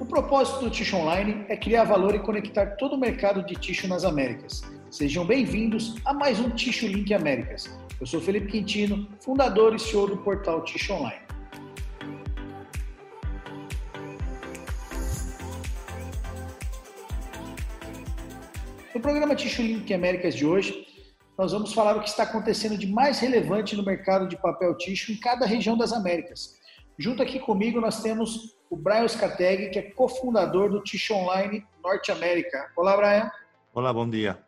O propósito do Ticho Online é criar valor e conectar todo o mercado de Ticho nas Américas. Sejam bem-vindos a mais um Ticho Link Américas. Eu sou Felipe Quintino, fundador e CEO do portal Ticho Online. No programa Ticho Link Américas de hoje, nós vamos falar o que está acontecendo de mais relevante no mercado de papel ticho em cada região das Américas. Junto aqui comigo nós temos o Brian Scateg, que é cofundador do Ticho Online Norte América. Olá, Brian. Olá, bom dia.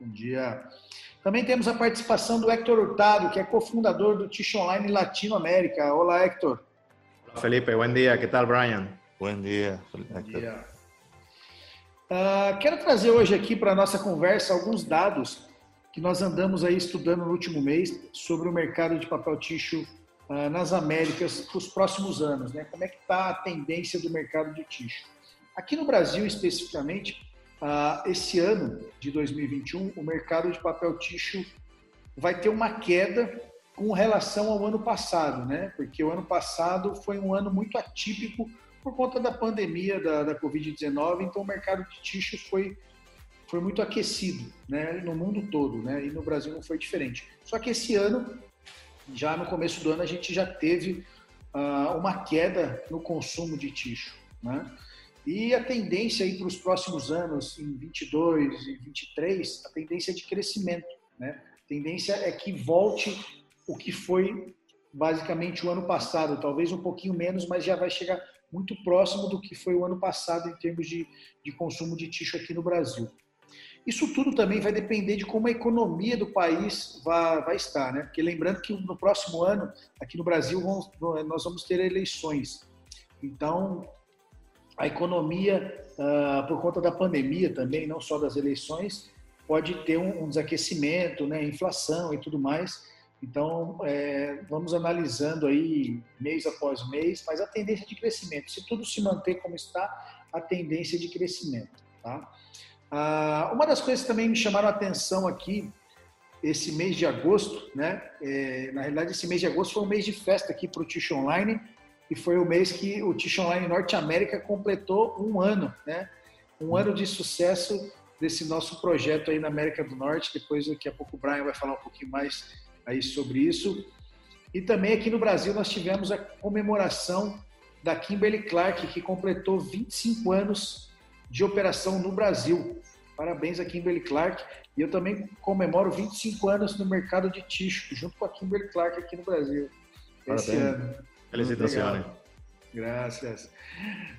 Bom dia. Também temos a participação do Hector Hurtado, que é cofundador do Ticho Online Latino América. Olá, Hector. Olá, Felipe. Bom dia. Que tal, Brian? Bom dia. Bom dia. Uh, quero trazer hoje aqui para a nossa conversa alguns dados que nós andamos aí estudando no último mês sobre o mercado de papel ticho uh, nas Américas para os próximos anos, né? Como é que está a tendência do mercado de ticho? Aqui no Brasil, especificamente, uh, esse ano de 2021, o mercado de papel ticho vai ter uma queda com relação ao ano passado, né? Porque o ano passado foi um ano muito atípico por conta da pandemia da, da Covid-19, então o mercado de ticho foi foi muito aquecido, né, no mundo todo, né, e no Brasil não foi diferente. Só que esse ano, já no começo do ano, a gente já teve uh, uma queda no consumo de ticho, né? E a tendência aí para os próximos anos, em 22 e 23, a tendência é de crescimento, né? A tendência é que volte o que foi basicamente o ano passado, talvez um pouquinho menos, mas já vai chegar muito próximo do que foi o ano passado em termos de, de consumo de ticho aqui no Brasil. Isso tudo também vai depender de como a economia do país vai, vai estar, né? Porque lembrando que no próximo ano, aqui no Brasil, vamos, nós vamos ter eleições. Então, a economia, uh, por conta da pandemia também, não só das eleições, pode ter um, um desaquecimento, né? Inflação e tudo mais. Então, é, vamos analisando aí mês após mês, mas a tendência de crescimento, se tudo se manter como está, a tendência de crescimento, tá? Ah, uma das coisas que também me chamaram a atenção aqui, esse mês de agosto, né? É, na realidade, esse mês de agosto foi um mês de festa aqui para o Tish Online e foi o mês que o Tish Online Norte América completou um ano, né? Um ano de sucesso desse nosso projeto aí na América do Norte. Depois, daqui a pouco, o Brian vai falar um pouquinho mais aí sobre isso. E também aqui no Brasil nós tivemos a comemoração da Kimberly Clark, que completou 25 anos de operação no Brasil. Parabéns a Kimberly Clark. E eu também comemoro 25 anos no mercado de ticho, junto com a Kimberly Clark aqui no Brasil. Esse Parabéns. ano. Felicitações. Graças.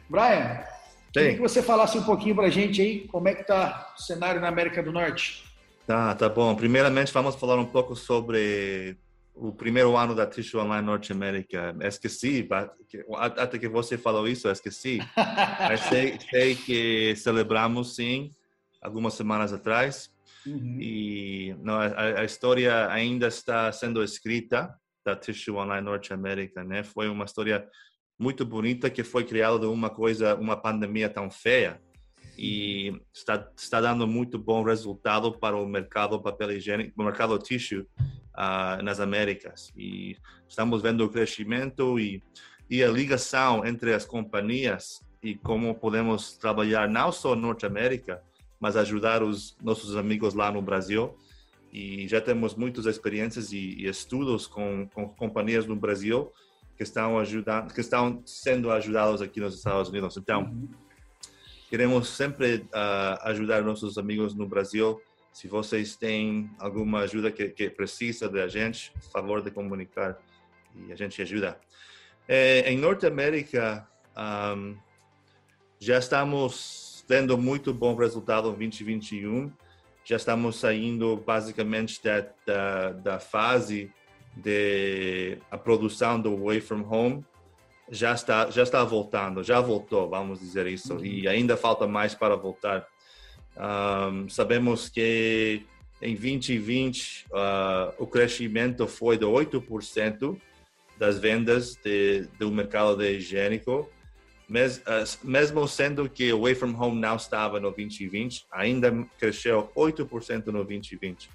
Brian, queria que você falasse um pouquinho para a gente aí como é que está o cenário na América do Norte. Tá, tá bom. Primeiramente, vamos falar um pouco sobre o primeiro ano da Tissue Online Norte América. Esqueci, até que você falou isso, esqueci. Mas sei, sei que celebramos, sim, algumas semanas atrás. Uhum. E não, a, a, história ainda está sendo escrita da Tissue Online Norte América, né? Foi uma história muito bonita que foi criada de uma coisa, uma pandemia tão feia e está está dando muito bom resultado para o mercado papel higiênico, o mercado tissue uh, nas Américas. E estamos vendo o crescimento e, e a ligação entre as companhias e como podemos trabalhar não só na Norte América, mas ajudar os nossos amigos lá no Brasil. E já temos muitas experiências e, e estudos com, com companhias no Brasil que estão ajudando, que estão sendo ajudados aqui nos Estados Unidos. Então, uhum. queremos sempre uh, ajudar nossos amigos no Brasil se vocês têm alguma ajuda que, que precisa da gente, favor de comunicar e a gente ajuda. É, em Norte América, um, já estamos tendo muito bom resultado em 2021. Já estamos saindo basicamente da, da, da fase de a produção do Away from Home já está já está voltando, já voltou, vamos dizer isso, e ainda falta mais para voltar. Um, sabemos que em 2020 uh, ah, o crescimento foi de 8% das vendas de, do mercado de higiênico, Mes, uh, mesmo sendo que o Away From Home não estava no 2020, ainda cresceu 8% no 2020. Uh,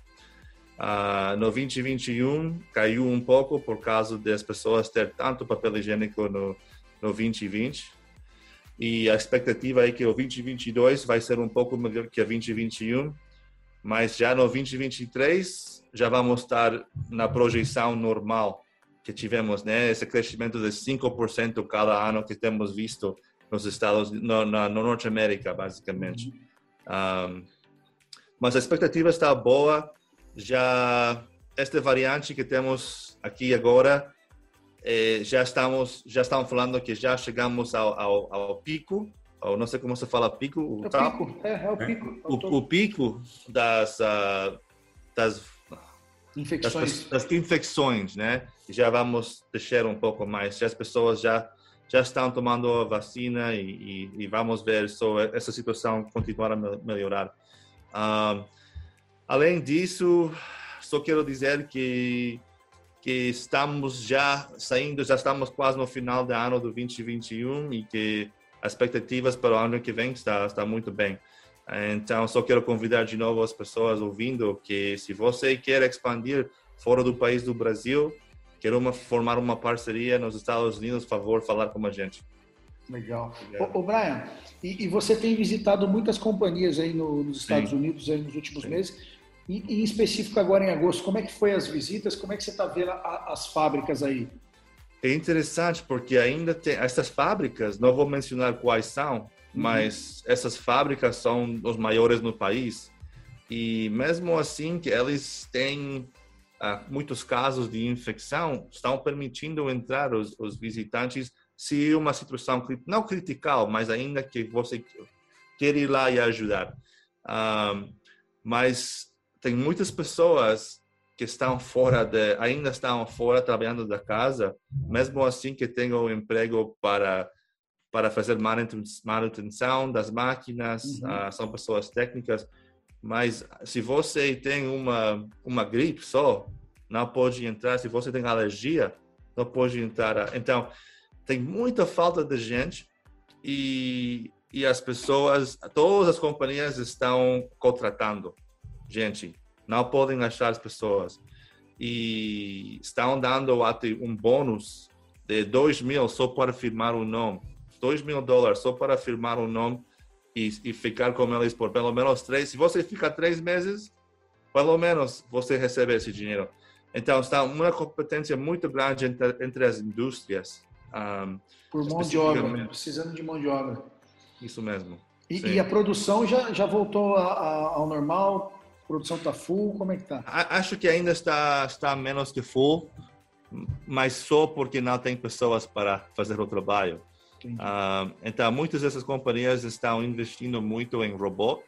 ah, no 2021 caiu um pouco por causa das pessoas ter tanto papel higiênico no, no 2020 e a expectativa é que o 2022 vai ser um pouco melhor que o 2021, mas já no 2023 já vamos estar na projeção normal que tivemos, né? Esse crescimento de 5% cada ano que temos visto nos Estados, no, na, no Norte América, basicamente. Um, mas a expectativa está boa. Já esta variante que temos aqui agora, eh, já estamos já estamos falando que já chegamos ao, ao, ao pico, ou não sei como se fala pico, o, é o pico, é, é o pico. É o, o, pico das uh, das infecções. Das, das, infecções, né? Já vamos deixar um pouco mais. Já as pessoas já já estão tomando a vacina e, e, e vamos ver se essa situação continuar a melhorar. Uh, além disso, só quero dizer que que estamos já saindo, já estamos quase no final do ano do 2021 e que as expectativas para o ano que vem está está muito bem. Então, só quero convidar de novo as pessoas ouvindo que se você quer expandir fora do país do Brasil, quer uma, formar uma parceria nos Estados Unidos, favor, falar com a gente. Legal. Ô, ô Brian, e, e, você tem visitado muitas companhias aí no, nos Estados Sim. Unidos aí nos últimos Sim. meses, e, em específico agora em agosto, como é que foi as visitas? Como é que você está vendo a, as fábricas aí? É interessante porque ainda tem essas fábricas, não vou mencionar quais são, Uhum. mas essas fábricas são os maiores no país e mesmo assim que eles têm uh, muitos casos de infecção, estão permitindo entrar os, os visitantes se uma situação não critical, mas ainda que você quer ir lá e ajudar. Uh, mas tem muitas pessoas que estão fora de, ainda estão fora trabalhando da casa, mesmo assim que tenham um emprego para para fazer manutenção das máquinas, uhum. uh, são pessoas técnicas, mas se você tem uma, uma gripe só, não pode entrar. Se você tem alergia, não pode entrar. Então, tem muita falta de gente e, e as pessoas, todas as companhias estão contratando gente. Não podem achar as pessoas. E estão dando até um bônus de 2 mil só para firmar o nome 2 mil dólares só para firmar um nome e, e, ficar com eles por pelo menos três. Se você fica três meses, pelo menos você recebe esse dinheiro. Então, está uma competência muito grande entre, entre as indústrias. Um, por mão de obra, precisando de mão de obra. Isso mesmo. E, e a produção já, já voltou a, a, ao normal? A produção está full? Como é que está? Acho que ainda está, está menos que full, mas só porque não tem pessoas para fazer o trabalho. Uh, então, muitas dessas companhias estão investindo muito em robô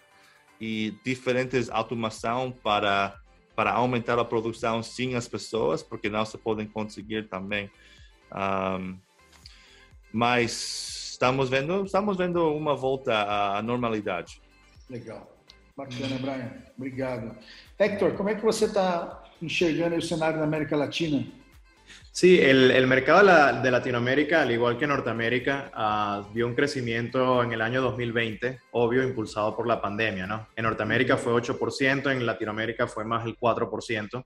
e diferentes automação para para aumentar a produção sem as pessoas, porque não se podem conseguir também. Um, mas estamos vendo estamos vendo uma volta à normalidade. Legal, bacana, Brian. Obrigado. Hector, como é que você está enxergando o cenário na América Latina? Sí, el, mercado de, Latinoamérica, al igual que Norteamérica, uh, vio un crecimiento en el año 2020, obvio, impulsado por la pandemia, ¿no? En Norteamérica fue 8%, en Latinoamérica fue más el 4%,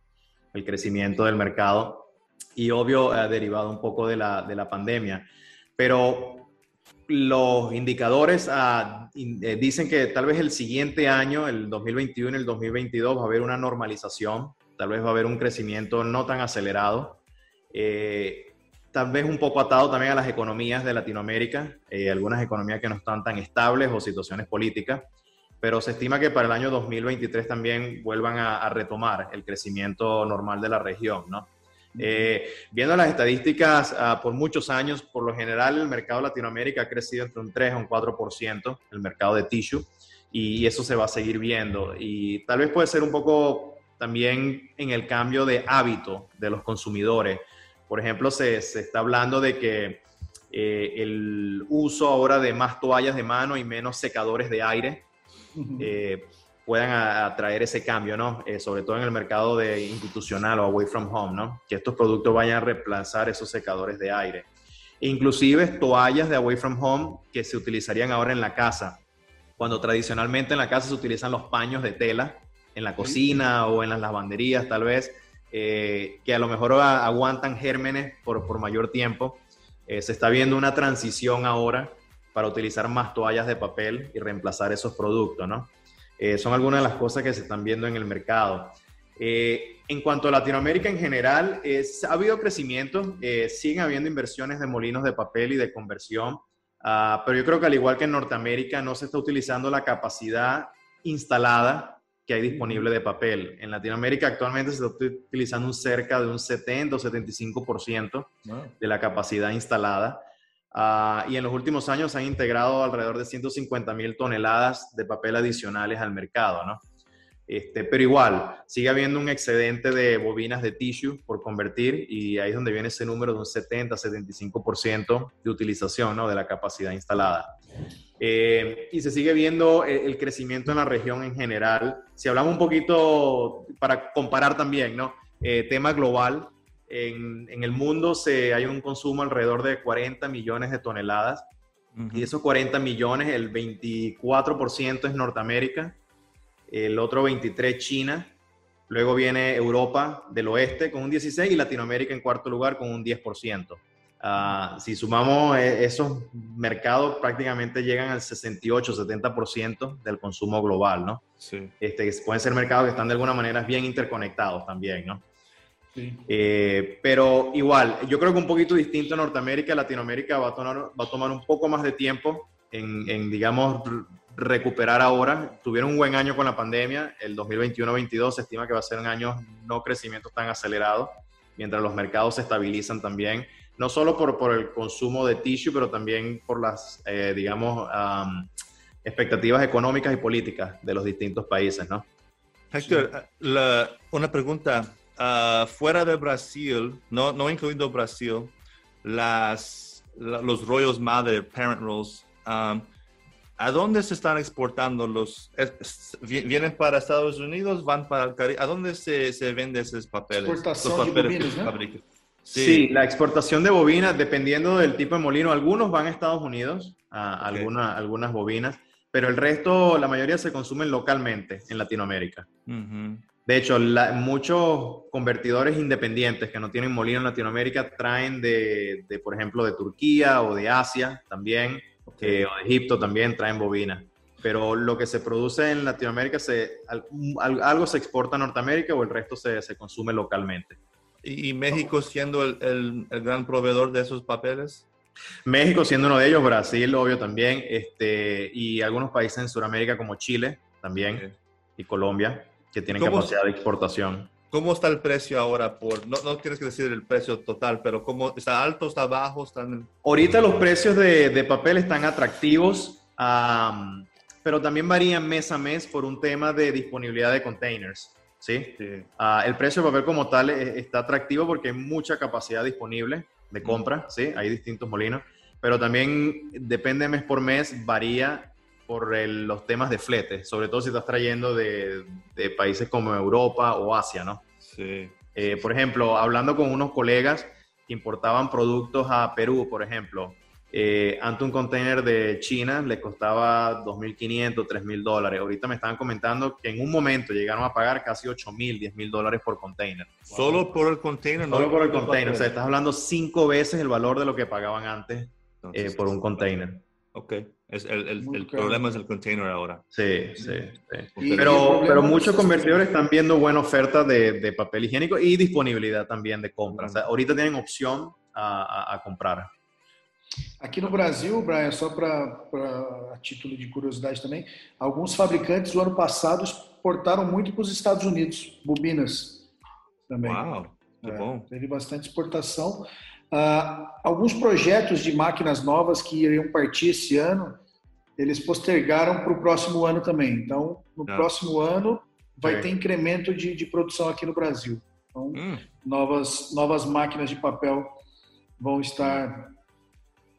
el crecimiento del mercado, y obvio, uh, derivado un poco de la, de la pandemia. Pero los indicadores uh, dicen que tal vez el siguiente año, el 2021 y el 2022, va a haber una normalización, tal vez va a haber un crecimiento no tan acelerado eh, tal vez un poco atado también a las economías de Latinoamérica, eh, algunas economías que no están tan estables o situaciones políticas, pero se estima que para el año 2023 también vuelvan a, retomar el crecimiento normal de la región, ¿no? Eh, viendo las estadísticas, ah, por muchos años, por lo general, el mercado de Latinoamérica ha crecido entre un 3 a un 4%, el mercado de tissue, y eso se va a seguir viendo. Y tal vez puede ser un poco también en el cambio de hábito de los consumidores. Por ejemplo, se, está hablando de que eh, el uso ahora de más toallas de mano y menos secadores de aire eh, puedan atraer ese cambio, ¿no? Eh, sobre todo en el mercado de institucional o away from home, ¿no? Que estos productos vayan a reemplazar esos secadores de aire. inclusive toallas de away from home que se utilizarían ahora en la casa, cuando tradicionalmente en la casa se utilizan los paños de tela, en la cocina o en las lavanderías tal vez, eh, que a lo mejor aguantan gérmenes por, por mayor tiempo. Eh, se está viendo una transición ahora para utilizar más toallas de papel y reemplazar esos productos, ¿no? Eh, son algunas de las cosas que se están viendo en el mercado. Eh, en cuanto a Latinoamérica en general, ha habido crecimiento, eh, siguen habiendo inversiones de molinos de papel y de conversión, ah, pero yo creo que al igual que en Norteamérica no se está utilizando la capacidad instalada que hay disponible de papel. En Latinoamérica actualmente se está utilizando un cerca de un 70 o 75% de la capacidad instalada. Ah, y en los últimos años han integrado alrededor de 150 mil toneladas de papel adicionales al mercado, ¿no? Este, pero igual, sigue habiendo un excedente de bobinas de tissue por convertir y ahí es donde viene ese número de un 70-75% de utilización ¿no? de la capacidad instalada. Eh, y se sigue viendo el, crecimiento en la región en general. Si hablamos un poquito, para comparar también, ¿no? Eh, tema global, en, en, el mundo se, hay un consumo alrededor de 40 millones de toneladas y de esos 40 millones, el 24% es Norteamérica, el otro 23 China, luego viene Europa del oeste con un 16 y Latinoamérica en cuarto lugar con un 10%. Ah, si sumamos eh, esos mercados, prácticamente llegan al 68-70% del consumo global, ¿no? Sí. Este, pueden ser mercados que están de alguna manera bien interconectados también, ¿no? Sí. Eh, pero igual, yo creo que un poquito distinto Norteamérica, Latinoamérica va a tomar, va a tomar un poco más de tiempo en, en digamos, recuperar ahora. Tuvieron un buen año con la pandemia, el 2021-22 se estima que va a ser un año no crecimiento tan acelerado, mientras los mercados se estabilizan también no solo por, por el consumo de tissue, pero también por las, eh, digamos, expectativas económicas y políticas de los distintos países, ¿no? Héctor, una pregunta. Ah, fuera de Brasil, no, no incluido Brasil, las, los rollos madre, parent rolls, ¿a dónde se están exportando los? ¿Vienen para Estados Unidos? ¿Van para el Caribe? ¿A dónde se, se venden esos papeles? Exportación los papeles de Sí. la exportación de bobinas, dependiendo del tipo de molino, algunos van a Estados Unidos, a algunas bobinas, pero el resto, la mayoría se consumen localmente en Latinoamérica. De hecho, muchos convertidores independientes que no tienen molino en Latinoamérica traen de, por ejemplo, de Turquía o de Asia también, eh, o de Egipto también traen bobinas. Pero lo que se produce en Latinoamérica, se, algo se exporta a Norteamérica o el resto se, se consume localmente. ¿Y México siendo el, el, gran proveedor de esos papeles? México siendo uno de ellos, Brasil, obvio también, este, y algunos países en Sudamérica como Chile también, y Colombia, que tienen capacidad de exportación. ¿Cómo está el precio ahora? Por, no, no tienes que decir el precio total, pero ¿cómo, ¿está alto, está bajo? Están... Ahorita los precios de, de papel están atractivos, pero también varían mes a mes por un tema de disponibilidad de containers. ¿sí? Ah, el precio de papel como tal eh, está atractivo porque hay mucha capacidad disponible de compra, ¿sí? Hay distintos molinos, pero también depende mes por mes, varía por los temas de flete, sobre todo si estás trayendo de, países como Europa o Asia, ¿no? Sí. Eh, por ejemplo, hablando con unos colegas que importaban productos a Perú, por ejemplo, eh, antes un container de China le costaba 2.500, 3.000 dólares. Ahorita me estaban comentando que en un momento llegaron a pagar casi 8.000, 10.000 dólares por container. ¿Solo por el container? Solo por el container. O sea, estás hablando cinco veces el valor de lo que pagaban antes eh, por un container. Ok. Es el, el, problema es el container ahora. Sí, sí. Pero, pero muchos convertidores están viendo buena oferta de, de, papel higiénico y disponibilidad también de compra. O sea, ahorita tienen opción a, a, a comprar. Aqui no Brasil, Brian, só para título de curiosidade também, alguns fabricantes do ano passado exportaram muito para os Estados Unidos, bobinas também. Uau, que é, bom. Teve bastante exportação. Uh, alguns projetos de máquinas novas que iriam partir esse ano, eles postergaram para o próximo ano também. Então, no ah. próximo ano, vai é. ter incremento de, de, produção aqui no Brasil. Então, hum. novas, novas máquinas de papel vão estar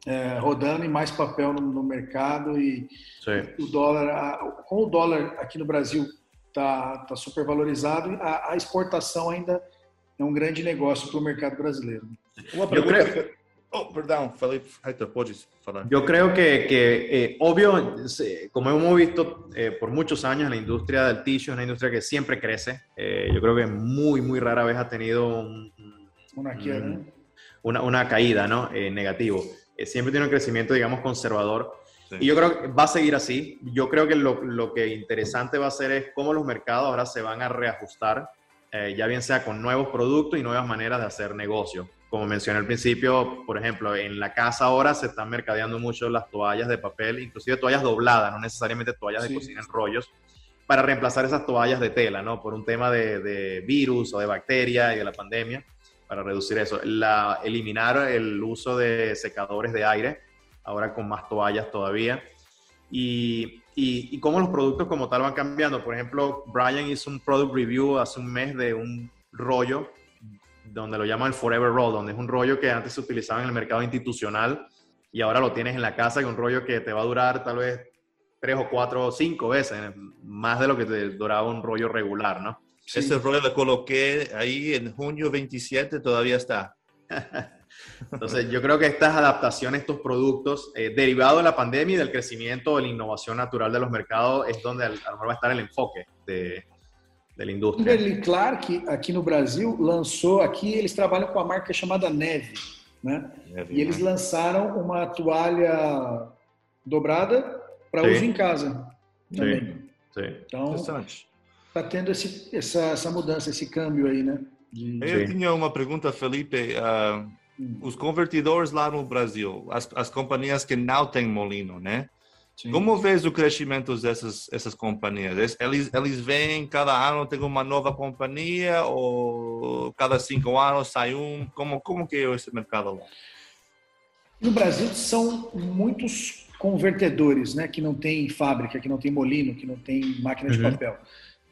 é, rodando e mais papel no, no mercado e Sim. o dólar, a, com o dólar aqui no Brasil tá, tá super valorizado, a, a exportação ainda é um grande negócio para o mercado brasileiro. Uma pergunta... Eu creio... Oh, perdón, Felipe, puedes falar. Yo creo que, que eh, obvio, como hemos visto eh, por muchos años, la industria del tissue es una industria que siempre crece. Eh, yo creo que muy, muy rara vez ha tenido un, una, un, una, una, caída ¿no? Eh, negativo. Eh, siempre tiene un crecimiento, digamos, conservador. Y yo creo que va a seguir así. Yo creo que lo, lo, que interesante va a ser es cómo los mercados ahora se van a reajustar, eh, ya bien sea con nuevos productos y nuevas maneras de hacer negocio. Como mencioné al principio, por ejemplo, en la casa ahora se están mercadeando mucho las toallas de papel, inclusive toallas dobladas, no necesariamente toallas de cocina en rollos, para reemplazar esas toallas de tela, ¿no? Por un tema de, de virus o de bacteria y de la pandemia, para reducir eso. La, eliminar el uso de secadores de aire ahora con más toallas todavía. Y, y, cómo los productos como tal van cambiando. Por ejemplo, Brian hizo un product review hace un mes de un rollo, donde lo llaman el Forever Roll, donde es un rollo que antes se utilizaba en el mercado institucional y ahora lo tienes en la casa y un rollo que te va a durar tal vez tres o cuatro o cinco veces, más de lo que te duraba un rollo regular, ¿no? Ese rollo lo coloqué ahí en junio 27, todavía está. Entonces, yo creo que estas adaptaciones, estos productos, eh, derivados de la pandemia y del crecimiento de la innovación natural de los mercados, es donde a lo mejor va a estar el enfoque de, de la indústria. Kimberly Clark, aqui no Brasil, lançou, aqui eles trabalham com a marca chamada Neve, né? Neve, e eles né? lançaram uma toalha dobrada para uso em casa. Também. Sim, sim. Então, está tendo esse, essa, essa mudança, esse câmbio aí, né? De... Eu tinha uma pergunta, Felipe. Uh, os convertidores lá no Brasil, as, as companhias que não têm molino, né? Sim. Como vês o crescimento dessas essas companhias? Eles, eles vêm, cada ano tem uma nova companhia ou cada cinco anos sai um? Como, como que é esse mercado lá? No Brasil são muitos convertedores, né? Que não tem fábrica, que não tem molino, que não tem máquina de uhum. papel.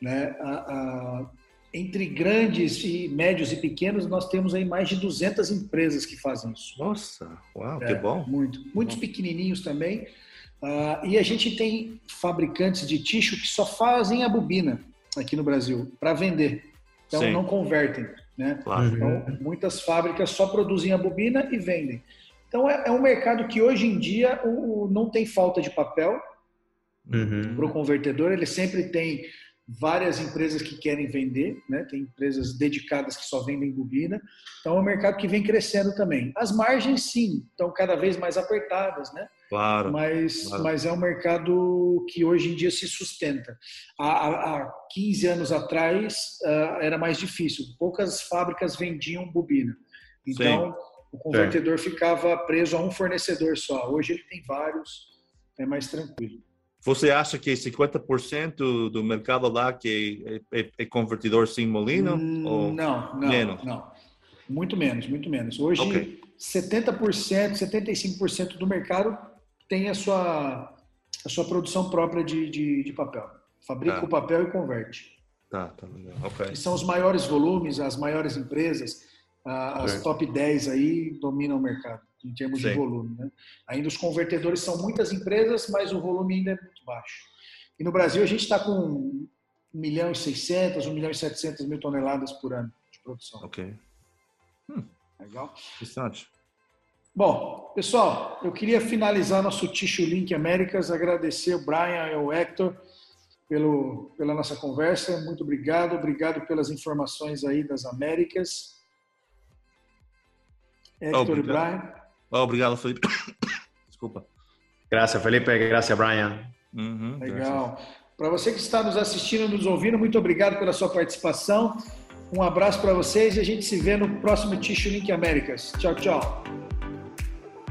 Né? A, a, entre grandes e médios e pequenos, nós temos aí mais de 200 empresas que fazem isso. Nossa, uau, é, que bom. Muito. Muitos bom. pequenininhos também. Uh, e a gente tem fabricantes de ticho que só fazem a bobina aqui no Brasil para vender. Então Sim. não convertem. Né? Claro. Então, muitas fábricas só produzem a bobina e vendem. Então é, é um mercado que hoje em dia o, o não tem falta de papel uhum. para o convertedor, ele sempre tem várias empresas que querem vender, né? tem empresas dedicadas que só vendem bobina, então é um mercado que vem crescendo também. As margens, sim, estão cada vez mais apertadas, né? Claro. Mas, claro. mas é um mercado que hoje em dia se sustenta. Há, há 15 anos atrás uh, era mais difícil, poucas fábricas vendiam bobina. Então, sim. o convertedor sim. ficava preso a um fornecedor só. Hoje ele tem vários, é mais tranquilo. Você acha que 50% do mercado lá que é, é, é convertidor sem molino? Hum, ou não, não, menos? não. Muito menos, muito menos. Hoje, okay. 70%, 75% do mercado tem a sua, a sua produção própria de, de, de papel. Fabrica tá. o papel e converte. Tá, tá legal. Okay. são os maiores volumes, as maiores empresas, as top 10 aí dominam o mercado em termos Sim. de volume. Né? Ainda os convertedores são muitas empresas, mas o volume ainda é muito baixo. E no Brasil a gente está com 1 milhão e 600, 1 milhão e 700 mil toneladas por ano de produção. Ok. Hum. Legal. Interessante. Bom, pessoal, eu queria finalizar nosso Tissue Link Américas, agradecer o Brian e o Hector pelo, pela nossa conversa. Muito obrigado, obrigado pelas informações aí das Américas. Hector e Brian. Obrigado, Felipe. Desculpa. Graças, Felipe. Graças, Brian. Uhum, Legal. Para você que está nos assistindo, nos ouvindo, muito obrigado pela sua participação. Um abraço para vocês e a gente se vê no próximo Tissue Link Américas. Tchau, tchau.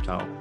Tchau.